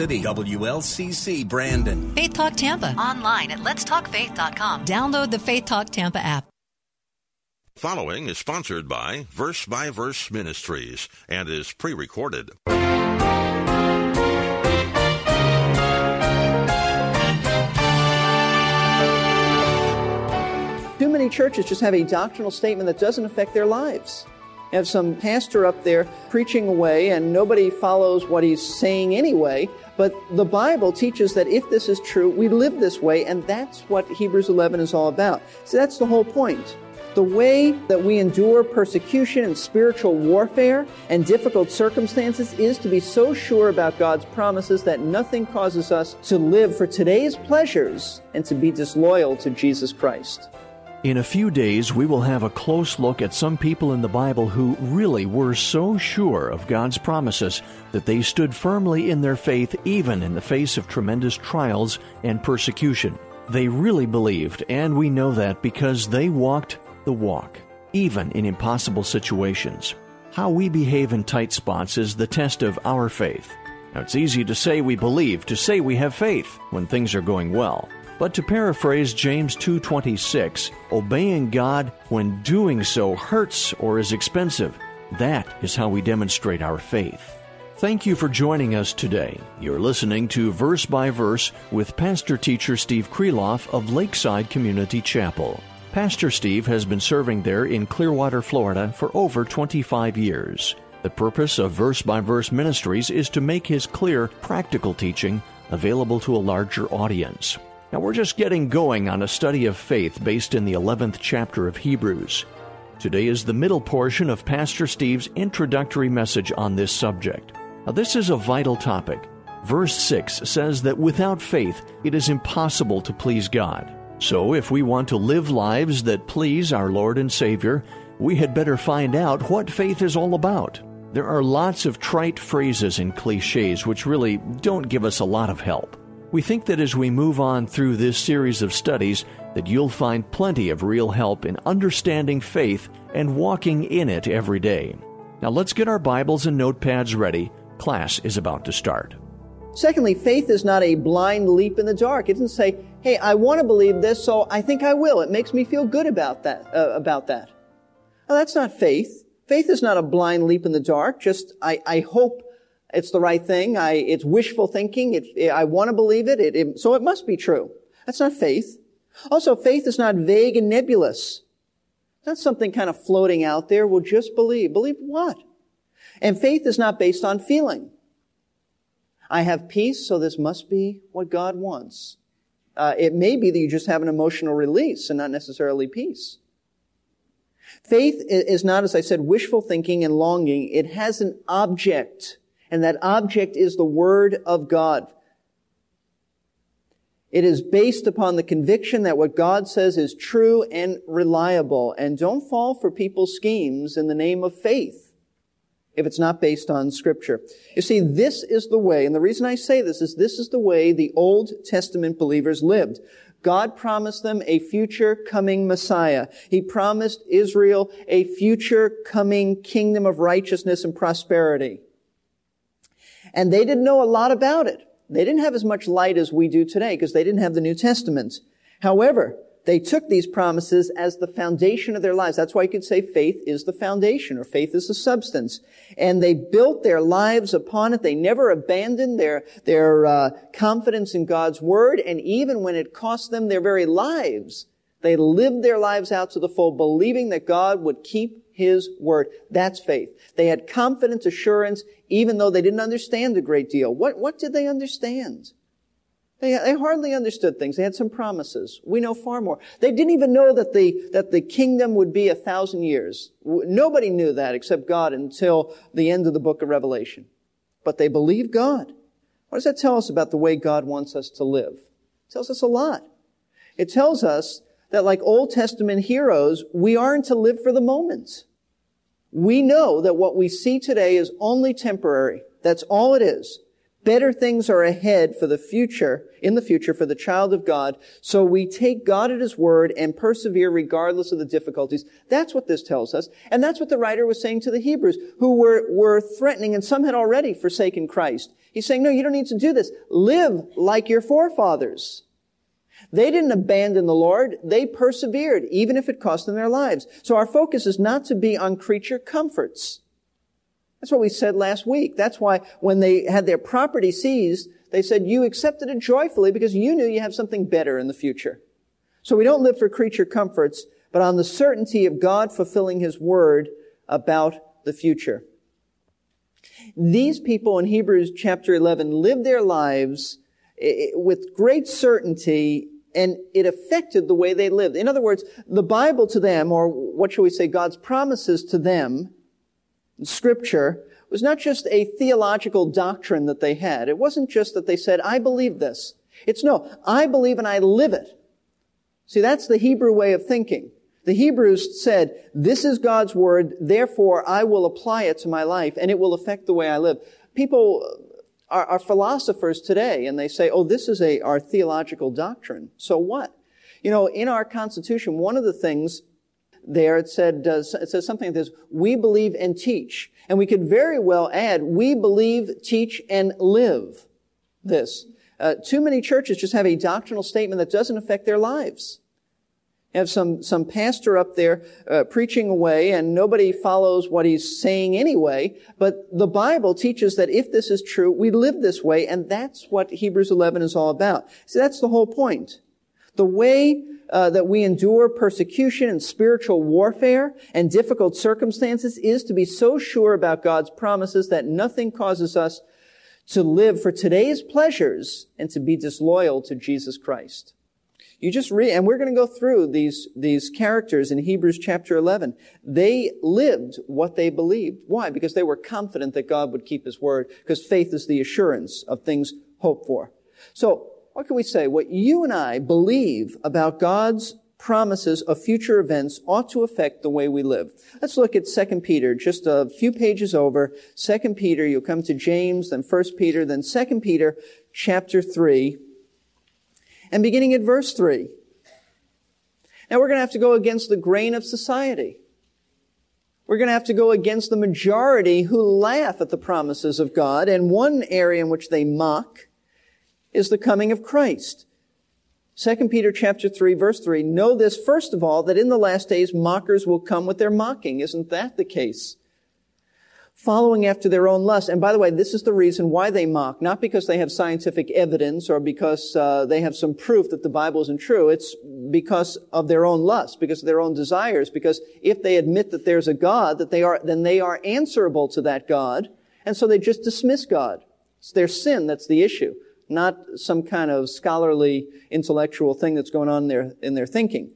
City. WLCC Brandon. Faith Talk Tampa. Online at letstalkfaith.com. Download the Faith Talk Tampa app. Following is sponsored by Verse by Verse Ministries and is pre recorded. Too many churches just have a doctrinal statement that doesn't affect their lives. You have some pastor up there preaching away and nobody follows what he's saying anyway. But the Bible teaches that if this is true, we live this way, and that's what Hebrews 11 is all about. So that's the whole point. The way that we endure persecution and spiritual warfare and difficult circumstances is to be so sure about God's promises that nothing causes us to live for today's pleasures and to be disloyal to Jesus Christ. In a few days, we will have a close look at some people in the Bible who really were so sure of God's promises that they stood firmly in their faith even in the face of tremendous trials and persecution. They really believed, and we know that because they walked the walk, even in impossible situations. How we behave in tight spots is the test of our faith. Now, it's easy to say we believe, to say we have faith when things are going well. But to paraphrase James 2:26, obeying God when doing so hurts or is expensive. That is how we demonstrate our faith. Thank you for joining us today. You're listening to Verse by Verse with pastor teacher Steve Kreloff of Lakeside Community Chapel. Pastor Steve has been serving there in Clearwater, Florida for over 25 years. The purpose of Verse by Verse Ministries is to make his clear, practical teaching available to a larger audience. Now, we're just getting going on a study of faith based in the 11th chapter of Hebrews. Today is the middle portion of Pastor Steve's introductory message on this subject. Now, this is a vital topic. Verse 6 says that without faith, it is impossible to please God. So, if we want to live lives that please our Lord and Savior, we had better find out what faith is all about. There are lots of trite phrases and cliches which really don't give us a lot of help. We think that as we move on through this series of studies that you'll find plenty of real help in understanding faith and walking in it every day. Now let's get our Bibles and notepads ready. Class is about to start. Secondly, faith is not a blind leap in the dark. It doesn't say, "Hey, I want to believe this, so I think I will." It makes me feel good about that. Uh, about that. Well, that's not faith. Faith is not a blind leap in the dark. Just I, I hope it's the right thing. I, it's wishful thinking. It, I want to believe it, it, it. So it must be true. That's not faith. Also, faith is not vague and nebulous. It's not something kind of floating out there. We'll just believe. Believe what? And faith is not based on feeling. I have peace, so this must be what God wants. Uh, it may be that you just have an emotional release and not necessarily peace. Faith is not, as I said, wishful thinking and longing. It has an object and that object is the Word of God. It is based upon the conviction that what God says is true and reliable. And don't fall for people's schemes in the name of faith if it's not based on Scripture. You see, this is the way, and the reason I say this is this is the way the Old Testament believers lived. God promised them a future coming Messiah. He promised Israel a future coming kingdom of righteousness and prosperity. And they didn't know a lot about it. They didn't have as much light as we do today because they didn't have the New Testament. However, they took these promises as the foundation of their lives. That's why you could say faith is the foundation or faith is the substance. And they built their lives upon it. They never abandoned their, their uh, confidence in God's word. And even when it cost them their very lives, they lived their lives out to the full, believing that God would keep his word. That's faith. They had confidence, assurance, even though they didn't understand a great deal. What, what did they understand? They, they hardly understood things. They had some promises. We know far more. They didn't even know that the, that the kingdom would be a thousand years. Nobody knew that except God until the end of the book of Revelation. But they believed God. What does that tell us about the way God wants us to live? It tells us a lot. It tells us that like Old Testament heroes, we aren't to live for the moment. We know that what we see today is only temporary. That's all it is. Better things are ahead for the future, in the future for the child of God. So we take God at His word and persevere regardless of the difficulties. That's what this tells us. And that's what the writer was saying to the Hebrews who were, were threatening and some had already forsaken Christ. He's saying, no, you don't need to do this. Live like your forefathers. They didn't abandon the Lord. They persevered, even if it cost them their lives. So our focus is not to be on creature comforts. That's what we said last week. That's why when they had their property seized, they said, you accepted it joyfully because you knew you have something better in the future. So we don't live for creature comforts, but on the certainty of God fulfilling His word about the future. These people in Hebrews chapter 11 lived their lives with great certainty and it affected the way they lived. In other words, the Bible to them, or what shall we say, God's promises to them, scripture, was not just a theological doctrine that they had. It wasn't just that they said, I believe this. It's no, I believe and I live it. See, that's the Hebrew way of thinking. The Hebrews said, this is God's word, therefore I will apply it to my life and it will affect the way I live. People are philosophers today and they say, oh, this is a, our theological doctrine. So what? You know, in our Constitution, one of the things there, it said, uh, it says something like this, we believe and teach. And we could very well add, we believe, teach, and live this. Uh, too many churches just have a doctrinal statement that doesn't affect their lives have some, some pastor up there uh, preaching away and nobody follows what he's saying anyway. But the Bible teaches that if this is true, we live this way, and that's what Hebrews 11 is all about. See, that's the whole point. The way uh, that we endure persecution and spiritual warfare and difficult circumstances is to be so sure about God's promises that nothing causes us to live for today's pleasures and to be disloyal to Jesus Christ. You just read, and we're going to go through these, these characters in Hebrews chapter 11. They lived what they believed. Why? Because they were confident that God would keep His word, because faith is the assurance of things hoped for. So, what can we say? What you and I believe about God's promises of future events ought to affect the way we live. Let's look at 2 Peter, just a few pages over. 2 Peter, you'll come to James, then 1 Peter, then 2 Peter chapter 3 and beginning at verse 3. Now we're going to have to go against the grain of society. We're going to have to go against the majority who laugh at the promises of God. And one area in which they mock is the coming of Christ. 2 Peter chapter 3 verse 3, know this first of all, that in the last days mockers will come with their mocking. Isn't that the case? Following after their own lust. And by the way, this is the reason why they mock, not because they have scientific evidence or because uh, they have some proof that the Bible isn't true. It's because of their own lust, because of their own desires. Because if they admit that there's a God, that they are, then they are answerable to that God, and so they just dismiss God. It's their sin that's the issue, not some kind of scholarly, intellectual thing that's going on in their, in their thinking.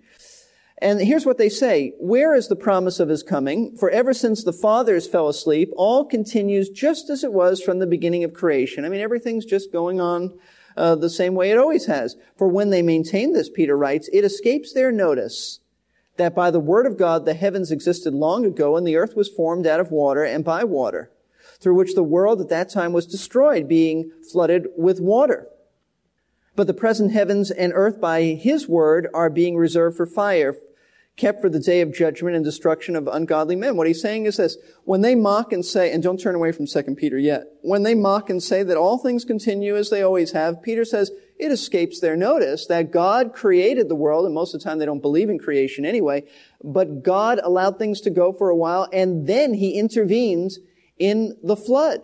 And here's what they say. Where is the promise of his coming? For ever since the fathers fell asleep, all continues just as it was from the beginning of creation. I mean, everything's just going on uh, the same way it always has. For when they maintain this, Peter writes, it escapes their notice that by the word of God the heavens existed long ago and the earth was formed out of water and by water, through which the world at that time was destroyed, being flooded with water. But the present heavens and earth by his word are being reserved for fire, kept for the day of judgment and destruction of ungodly men. What he's saying is this, when they mock and say, and don't turn away from 2 Peter yet, when they mock and say that all things continue as they always have, Peter says it escapes their notice that God created the world, and most of the time they don't believe in creation anyway, but God allowed things to go for a while, and then he intervenes in the flood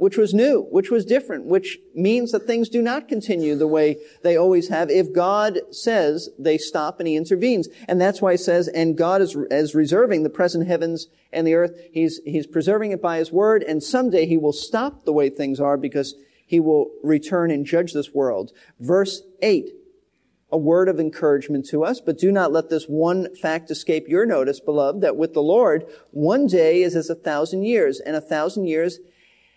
which was new, which was different, which means that things do not continue the way they always have. If God says they stop and he intervenes. And that's why he says, and God is, is reserving the present heavens and the earth. He's, he's preserving it by his word and someday he will stop the way things are because he will return and judge this world. Verse 8. A word of encouragement to us, but do not let this one fact escape your notice, beloved, that with the Lord, one day is as a thousand years, and a thousand years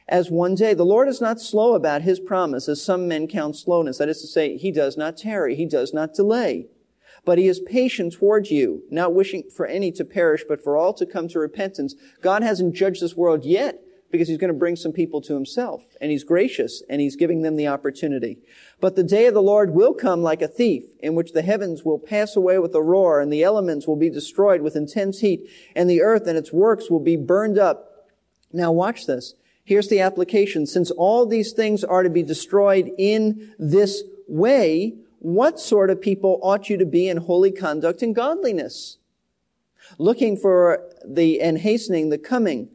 as one day. The Lord is not slow about his promise, as some men count slowness. That is to say, he does not tarry, he does not delay. But he is patient towards you, not wishing for any to perish, but for all to come to repentance. God hasn't judged this world yet because he's going to bring some people to himself. And he's gracious and he's giving them the opportunity. But the day of the Lord will come like a thief, in which the heavens will pass away with a roar, and the elements will be destroyed with intense heat, and the earth and its works will be burned up. Now watch this. Here's the application. Since all these things are to be destroyed in this way, what sort of people ought you to be in holy conduct and godliness? Looking for the, and hastening the coming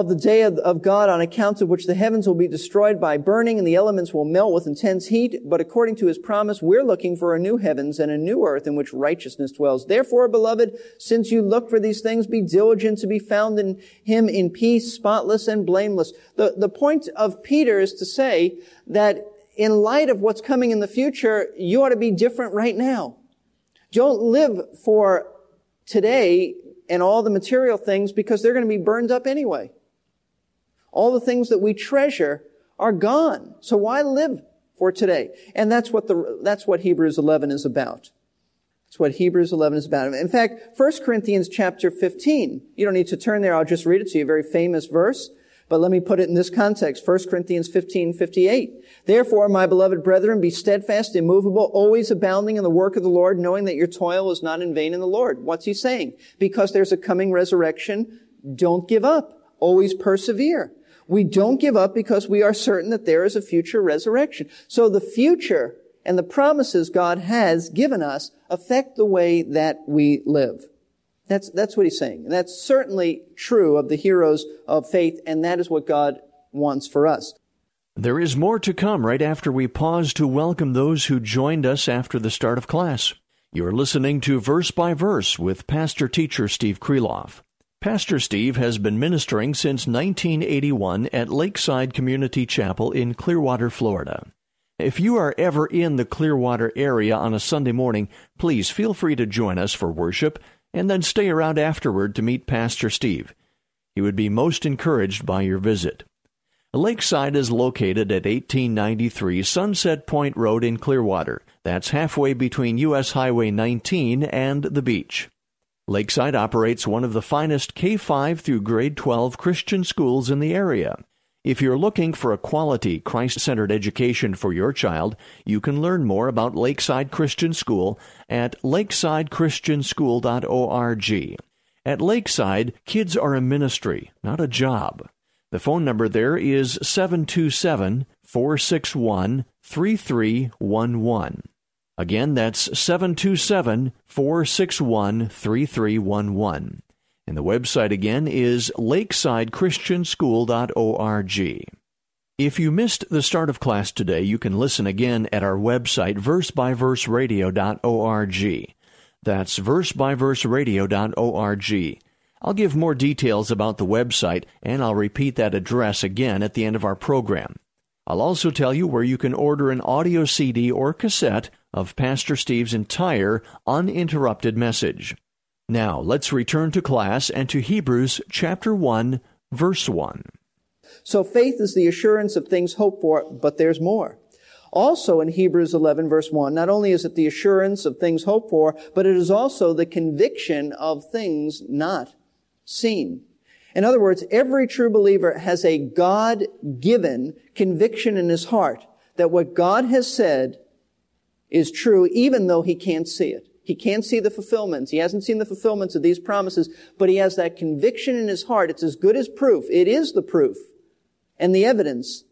of the day of, of, God on account of which the heavens will be destroyed by burning and the elements will melt with intense heat. But according to his promise, we're looking for a new heavens and a new earth in which righteousness dwells. Therefore, beloved, since you look for these things, be diligent to be found in him in peace, spotless and blameless. The, the point of Peter is to say that in light of what's coming in the future, you ought to be different right now. Don't live for today and all the material things because they're going to be burned up anyway. All the things that we treasure are gone. So why live for today? And that's what the, that's what Hebrews 11 is about. That's what Hebrews 11 is about. In fact, 1 Corinthians chapter 15, you don't need to turn there, I'll just read it to you, a very famous verse. But let me put it in this context. 1 Corinthians 15, 58. Therefore, my beloved brethren, be steadfast, immovable, always abounding in the work of the Lord, knowing that your toil is not in vain in the Lord. What's he saying? Because there's a coming resurrection, don't give up. Always persevere. We don't give up because we are certain that there is a future resurrection. So the future and the promises God has given us affect the way that we live. That's, that's what he's saying. And that's certainly true of the heroes of faith, and that is what God wants for us. There is more to come right after we pause to welcome those who joined us after the start of class. You're listening to Verse by Verse with Pastor Teacher Steve Kreloff. Pastor Steve has been ministering since 1981 at Lakeside Community Chapel in Clearwater, Florida. If you are ever in the Clearwater area on a Sunday morning, please feel free to join us for worship and then stay around afterward to meet Pastor Steve. He would be most encouraged by your visit. Lakeside is located at 1893 Sunset Point Road in Clearwater. That's halfway between U.S. Highway 19 and the beach. Lakeside operates one of the finest K 5 through grade 12 Christian schools in the area. If you're looking for a quality, Christ centered education for your child, you can learn more about Lakeside Christian School at lakesidechristianschool.org. At Lakeside, kids are a ministry, not a job. The phone number there is 727 461 3311. Again, that's 727 461 3311. And the website again is lakesidechristianschool.org. If you missed the start of class today, you can listen again at our website, versebyverseradio.org. That's versebyverseradio.org. I'll give more details about the website, and I'll repeat that address again at the end of our program. I'll also tell you where you can order an audio CD or cassette of Pastor Steve's entire uninterrupted message. Now, let's return to class and to Hebrews chapter 1, verse 1. So faith is the assurance of things hoped for, but there's more. Also in Hebrews 11 verse 1, not only is it the assurance of things hoped for, but it is also the conviction of things not seen. In other words, every true believer has a God-given conviction in his heart that what God has said is true even though he can't see it. He can't see the fulfillments. He hasn't seen the fulfillments of these promises, but he has that conviction in his heart. It's as good as proof. It is the proof and the evidence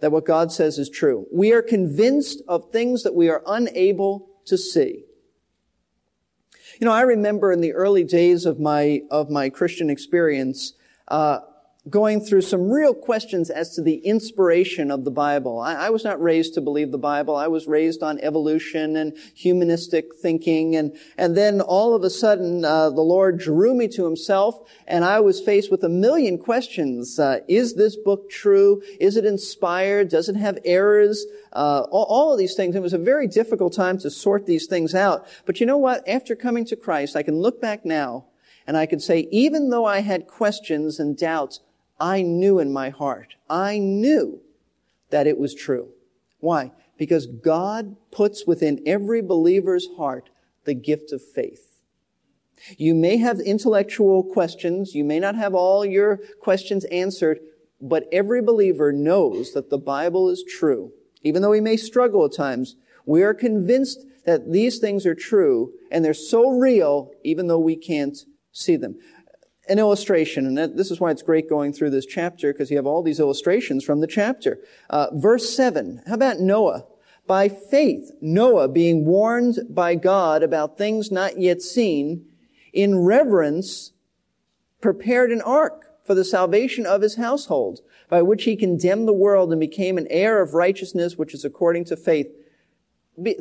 that what God says is true. We are convinced of things that we are unable to see. You know, I remember in the early days of my, of my Christian experience, uh, going through some real questions as to the inspiration of the Bible. I, I, was not raised to believe the Bible. I was raised on evolution and humanistic thinking, and and then all of a sudden, uh, the Lord drew me to Himself, and I was faced with a million questions: uh, Is this book true? Is it inspired? Does it have errors? Uh, all, all of these things. It was a very difficult time to sort these things out. But you know what? After coming to Christ, I can look back now. And I can say, even though I had questions and doubts, I knew in my heart, I knew that it was true. Why? Because God puts within every believer's heart the gift of faith. You may have intellectual questions. You may not have all your questions answered, but every believer knows that the Bible is true. Even though we may struggle at times, we are convinced that these things are true and they're so real even though we can't see them. An illustration, and this is why it's great going through this chapter because you have all these illustrations from the chapter. Uh, verse 7. How about Noah? By faith, Noah, being warned by God about things not yet seen, in reverence prepared an ark for the salvation of his household, by which he condemned the world and became an heir of righteousness, which is according to faith.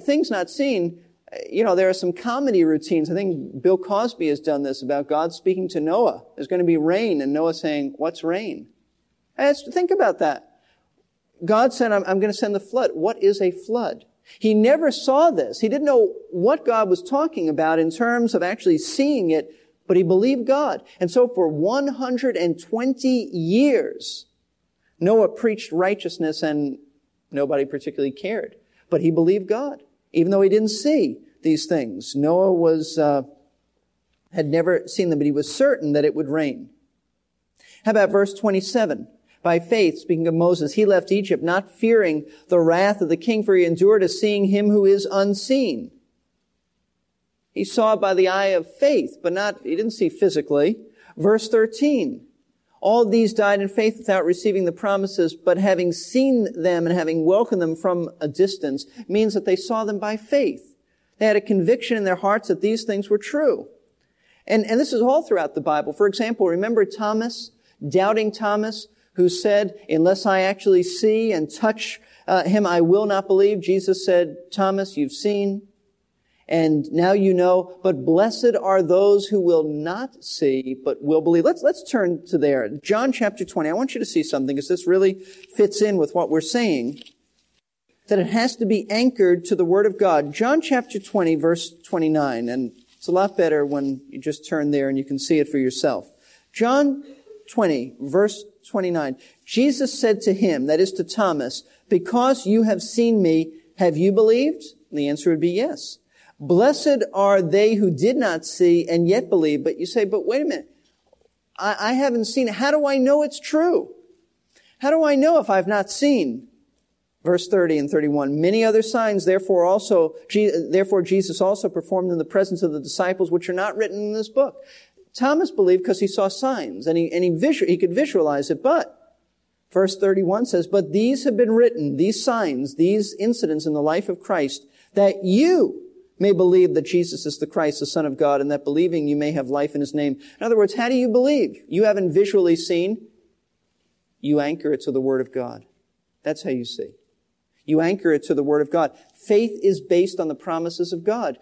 Things not seen, you know, there are some comedy routines. I think Bill Cosby has done this about God speaking to Noah. There's going to be rain, and Noah saying, What's rain? think about that. God said, I'm, I'm going to send the flood. What is a flood? He never saw this. He didn't know what God was talking about in terms of actually seeing it, but he believed God. And so for 120 years, Noah preached righteousness and nobody particularly cared. But he believed God even though he didn't see these things. Noah was, uh, had never seen them, but he was certain that it would rain. How about verse 27? By faith, speaking of Moses, he left Egypt, not fearing the wrath of the king, for he endured as seeing him who is unseen. He saw by the eye of faith, but not, he didn't see physically. Verse 13. All these died in faith without receiving the promises, but having seen them and having welcomed them from a distance means that they saw them by faith. They had a conviction in their hearts that these things were true. And, and this is all throughout the Bible. For example, remember Thomas, doubting Thomas, who said, unless I actually see and touch uh, him, I will not believe. Jesus said, Thomas, you've seen, and now you know, but blessed are those who will not see, but will believe. Let's, let's turn to there. John chapter 20. I want you to see something because this really fits in with what we're saying. That it has to be anchored to the Word of God. John chapter 20 verse 29. And it's a lot better when you just turn there and you can see it for yourself. John 20 verse 29. Jesus said to him, that is to Thomas, because you have seen me, have you believed? And the answer would be yes. Blessed are they who did not see and yet believe. But you say, but wait a minute. I, I haven't seen it. How do I know it's true? How do I know if I've not seen? Verse 30 and 31. Many other signs, therefore also, therefore Jesus also performed in the presence of the disciples, which are not written in this book. Thomas believed because he saw signs and he, and he, visual, he could visualize it, but verse 31 says, but these have been written, these signs, these incidents in the life of Christ, that you may believe that Jesus is the Christ, the Son of God, and that believing you may have life in His name. In other words, how do you believe? You haven't visually seen. You anchor it to the Word of God. That's how you see. You anchor it to the Word of God. Faith is based on the promises of God.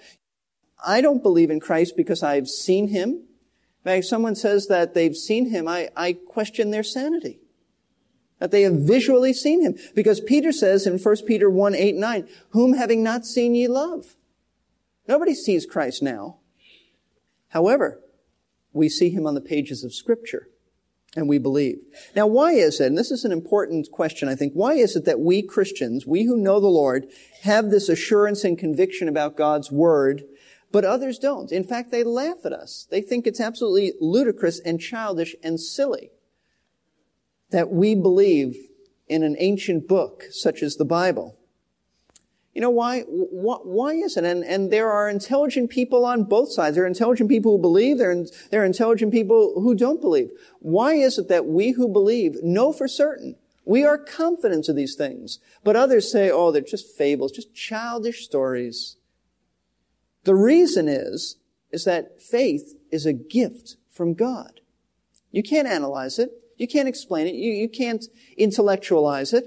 I don't believe in Christ because I've seen Him. In fact, someone says that they've seen Him, I, I question their sanity. That they have visually seen Him. Because Peter says in 1 Peter 1, 8, 9, whom having not seen ye love. Nobody sees Christ now. However, we see him on the pages of Scripture and we believe. Now, why is it, and this is an important question, I think, why is it that we Christians, we who know the Lord, have this assurance and conviction about God's Word, but others don't? In fact, they laugh at us. They think it's absolutely ludicrous and childish and silly that we believe in an ancient book such as the Bible. You know, why, why is it? And, and there are intelligent people on both sides. There are intelligent people who believe. There are, there are intelligent people who don't believe. Why is it that we who believe know for certain? We are confident of these things. But others say, oh, they're just fables, just childish stories. The reason is, is that faith is a gift from God. You can't analyze it. You can't explain it. You, you can't intellectualize it.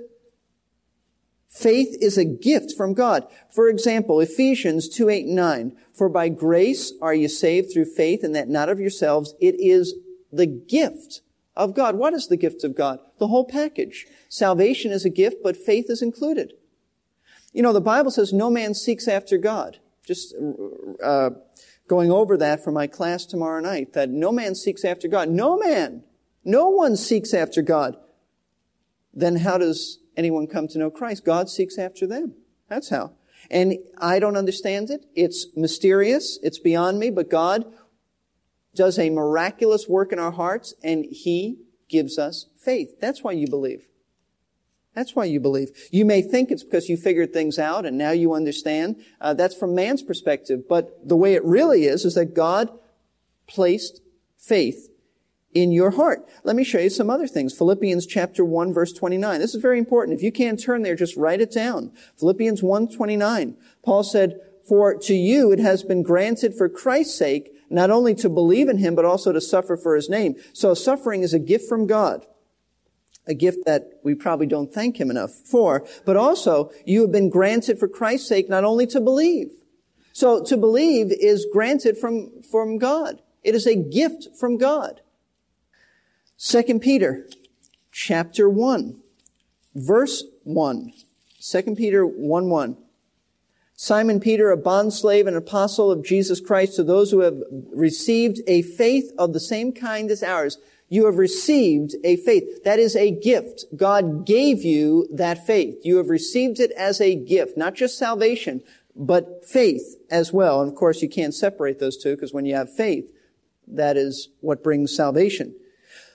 Faith is a gift from God. For example, Ephesians 2, 8, 9. For by grace are you saved through faith and that not of yourselves. It is the gift of God. What is the gift of God? The whole package. Salvation is a gift, but faith is included. You know, the Bible says no man seeks after God. Just uh, going over that for my class tomorrow night, that no man seeks after God. No man No one seeks after God. Then how does anyone come to know Christ? God seeks after them. That's how. And I don't understand it. It's mysterious. It's beyond me, but God does a miraculous work in our hearts and He gives us faith. That's why you believe. That's why you believe. You may think it's because you figured things out and now you understand. Uh, that's from man's perspective. But the way it really is, is that God placed faith in your heart. Let me show you some other things. Philippians chapter 1 verse 29. This is very important. If you can't turn there, just write it down. Philippians 1 29. Paul said, For to you it has been granted for Christ's sake not only to believe in him, but also to suffer for his name. So suffering is a gift from God. A gift that we probably don't thank him enough for. But also, you have been granted for Christ's sake not only to believe. So to believe is granted from, from God. It is a gift from God. Second Peter chapter 1, verse 1. 2 Peter 1 1. Simon Peter, a bondslave and apostle of Jesus Christ, to those who have received a faith of the same kind as ours. You have received a faith. That is a gift. God gave you that faith. You have received it as a gift, not just salvation, but faith as well. And of course, you can't separate those two because when you have faith, that is what brings salvation.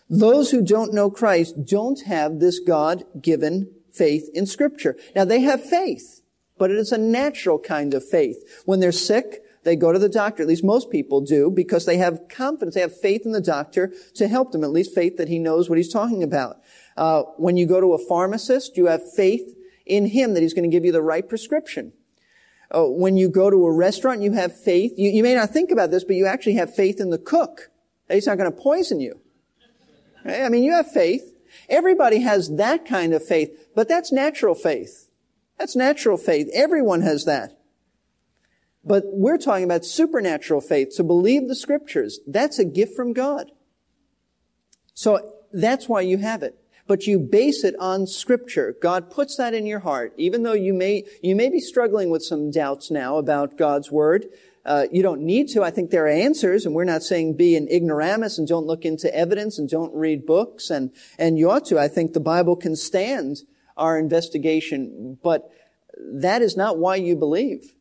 Those who don't know Christ don't have this God-given faith in scripture. Now they have faith, but it is a natural kind of faith. When they're sick, they go to the doctor. At least most people do because they have confidence. They have faith in the doctor to help them. At least faith that he knows what he's talking about. Uh, when you go to a pharmacist, you have faith in him that he's going to give you the right prescription. Uh, when you go to a restaurant, you have faith. You, you may not think about this, but you actually have faith in the cook that he's not going to poison you. I mean, you have faith. Everybody has that kind of faith, but that's natural faith. That's natural faith. Everyone has that. But we're talking about supernatural faith, to believe the scriptures. That's a gift from God. So that's why you have it. But you base it on scripture. God puts that in your heart. Even though you may, you may be struggling with some doubts now about God's word, uh, you don't need to. I think there are answers, and we're not saying be an ignoramus and don't look into evidence and don't read books, and, and you ought to. I think the Bible can stand our investigation, but that is not why you believe.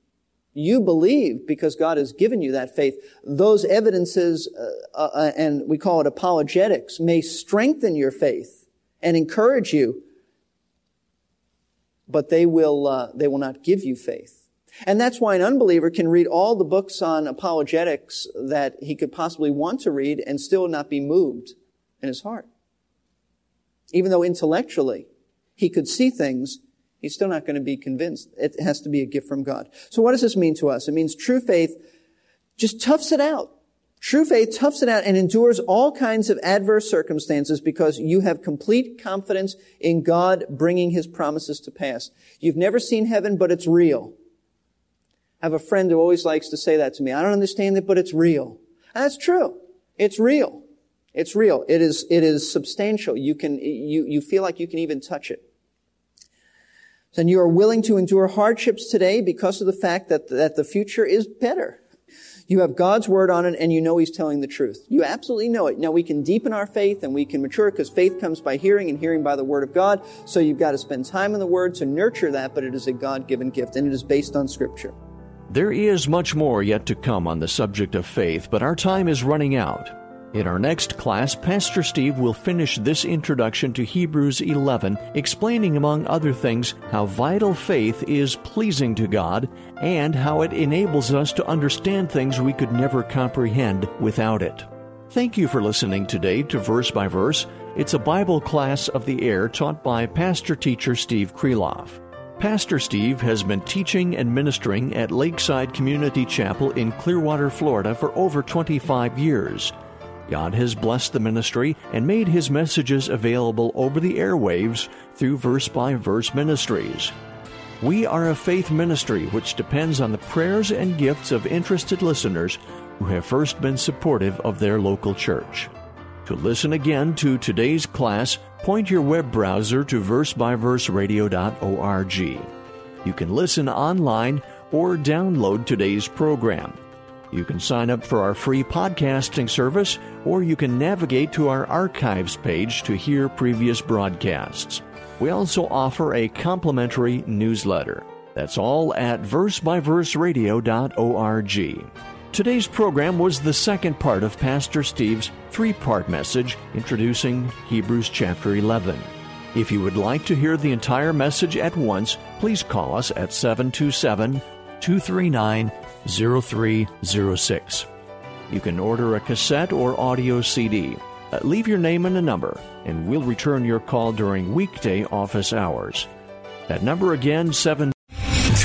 You believe because God has given you that faith. Those evidences, uh, uh, and we call it apologetics, may strengthen your faith and encourage you, but they will, uh, they will not give you faith. And that's why an unbeliever can read all the books on apologetics that he could possibly want to read and still not be moved in his heart. Even though intellectually he could see things, he's still not going to be convinced. It has to be a gift from God. So what does this mean to us? It means true faith just toughs it out. True faith toughs it out and endures all kinds of adverse circumstances because you have complete confidence in God bringing his promises to pass. You've never seen heaven, but it's real. I have a friend who always likes to say that to me. I don't understand it, but it's real. And that's true. It's real. It's real. It is, it is substantial. You can, you, you feel like you can even touch it. Then you are willing to endure hardships today because of the fact that, that the future is better. You have God's word on it and you know He's telling the truth. You absolutely know it. Now we can deepen our faith and we can mature because faith comes by hearing and hearing by the word of God. So you've got to spend time in the word to nurture that, but it is a God-given gift and it is based on scripture. There is much more yet to come on the subject of faith, but our time is running out. In our next class, Pastor Steve will finish this introduction to Hebrews 11, explaining, among other things, how vital faith is pleasing to God and how it enables us to understand things we could never comprehend without it. Thank you for listening today to Verse by Verse. It's a Bible class of the air taught by pastor teacher Steve Kreloff. Pastor Steve has been teaching and ministering at Lakeside Community Chapel in Clearwater, Florida for over 25 years. God has blessed the ministry and made his messages available over the airwaves through Verse by Verse Ministries. We are a faith ministry which depends on the prayers and gifts of interested listeners who have first been supportive of their local church. To listen again to today's class, point your web browser to versebyverseradio.org. You can listen online or download today's program. You can sign up for our free podcasting service, or you can navigate to our archives page to hear previous broadcasts. We also offer a complimentary newsletter. That's all at versebyverseradio.org. Today's program was the second part of Pastor Steve's three part message introducing Hebrews chapter 11. If you would like to hear the entire message at once, please call us at 727 239 0306. You can order a cassette or audio CD. Uh, leave your name and a number, and we'll return your call during weekday office hours. That number again, 7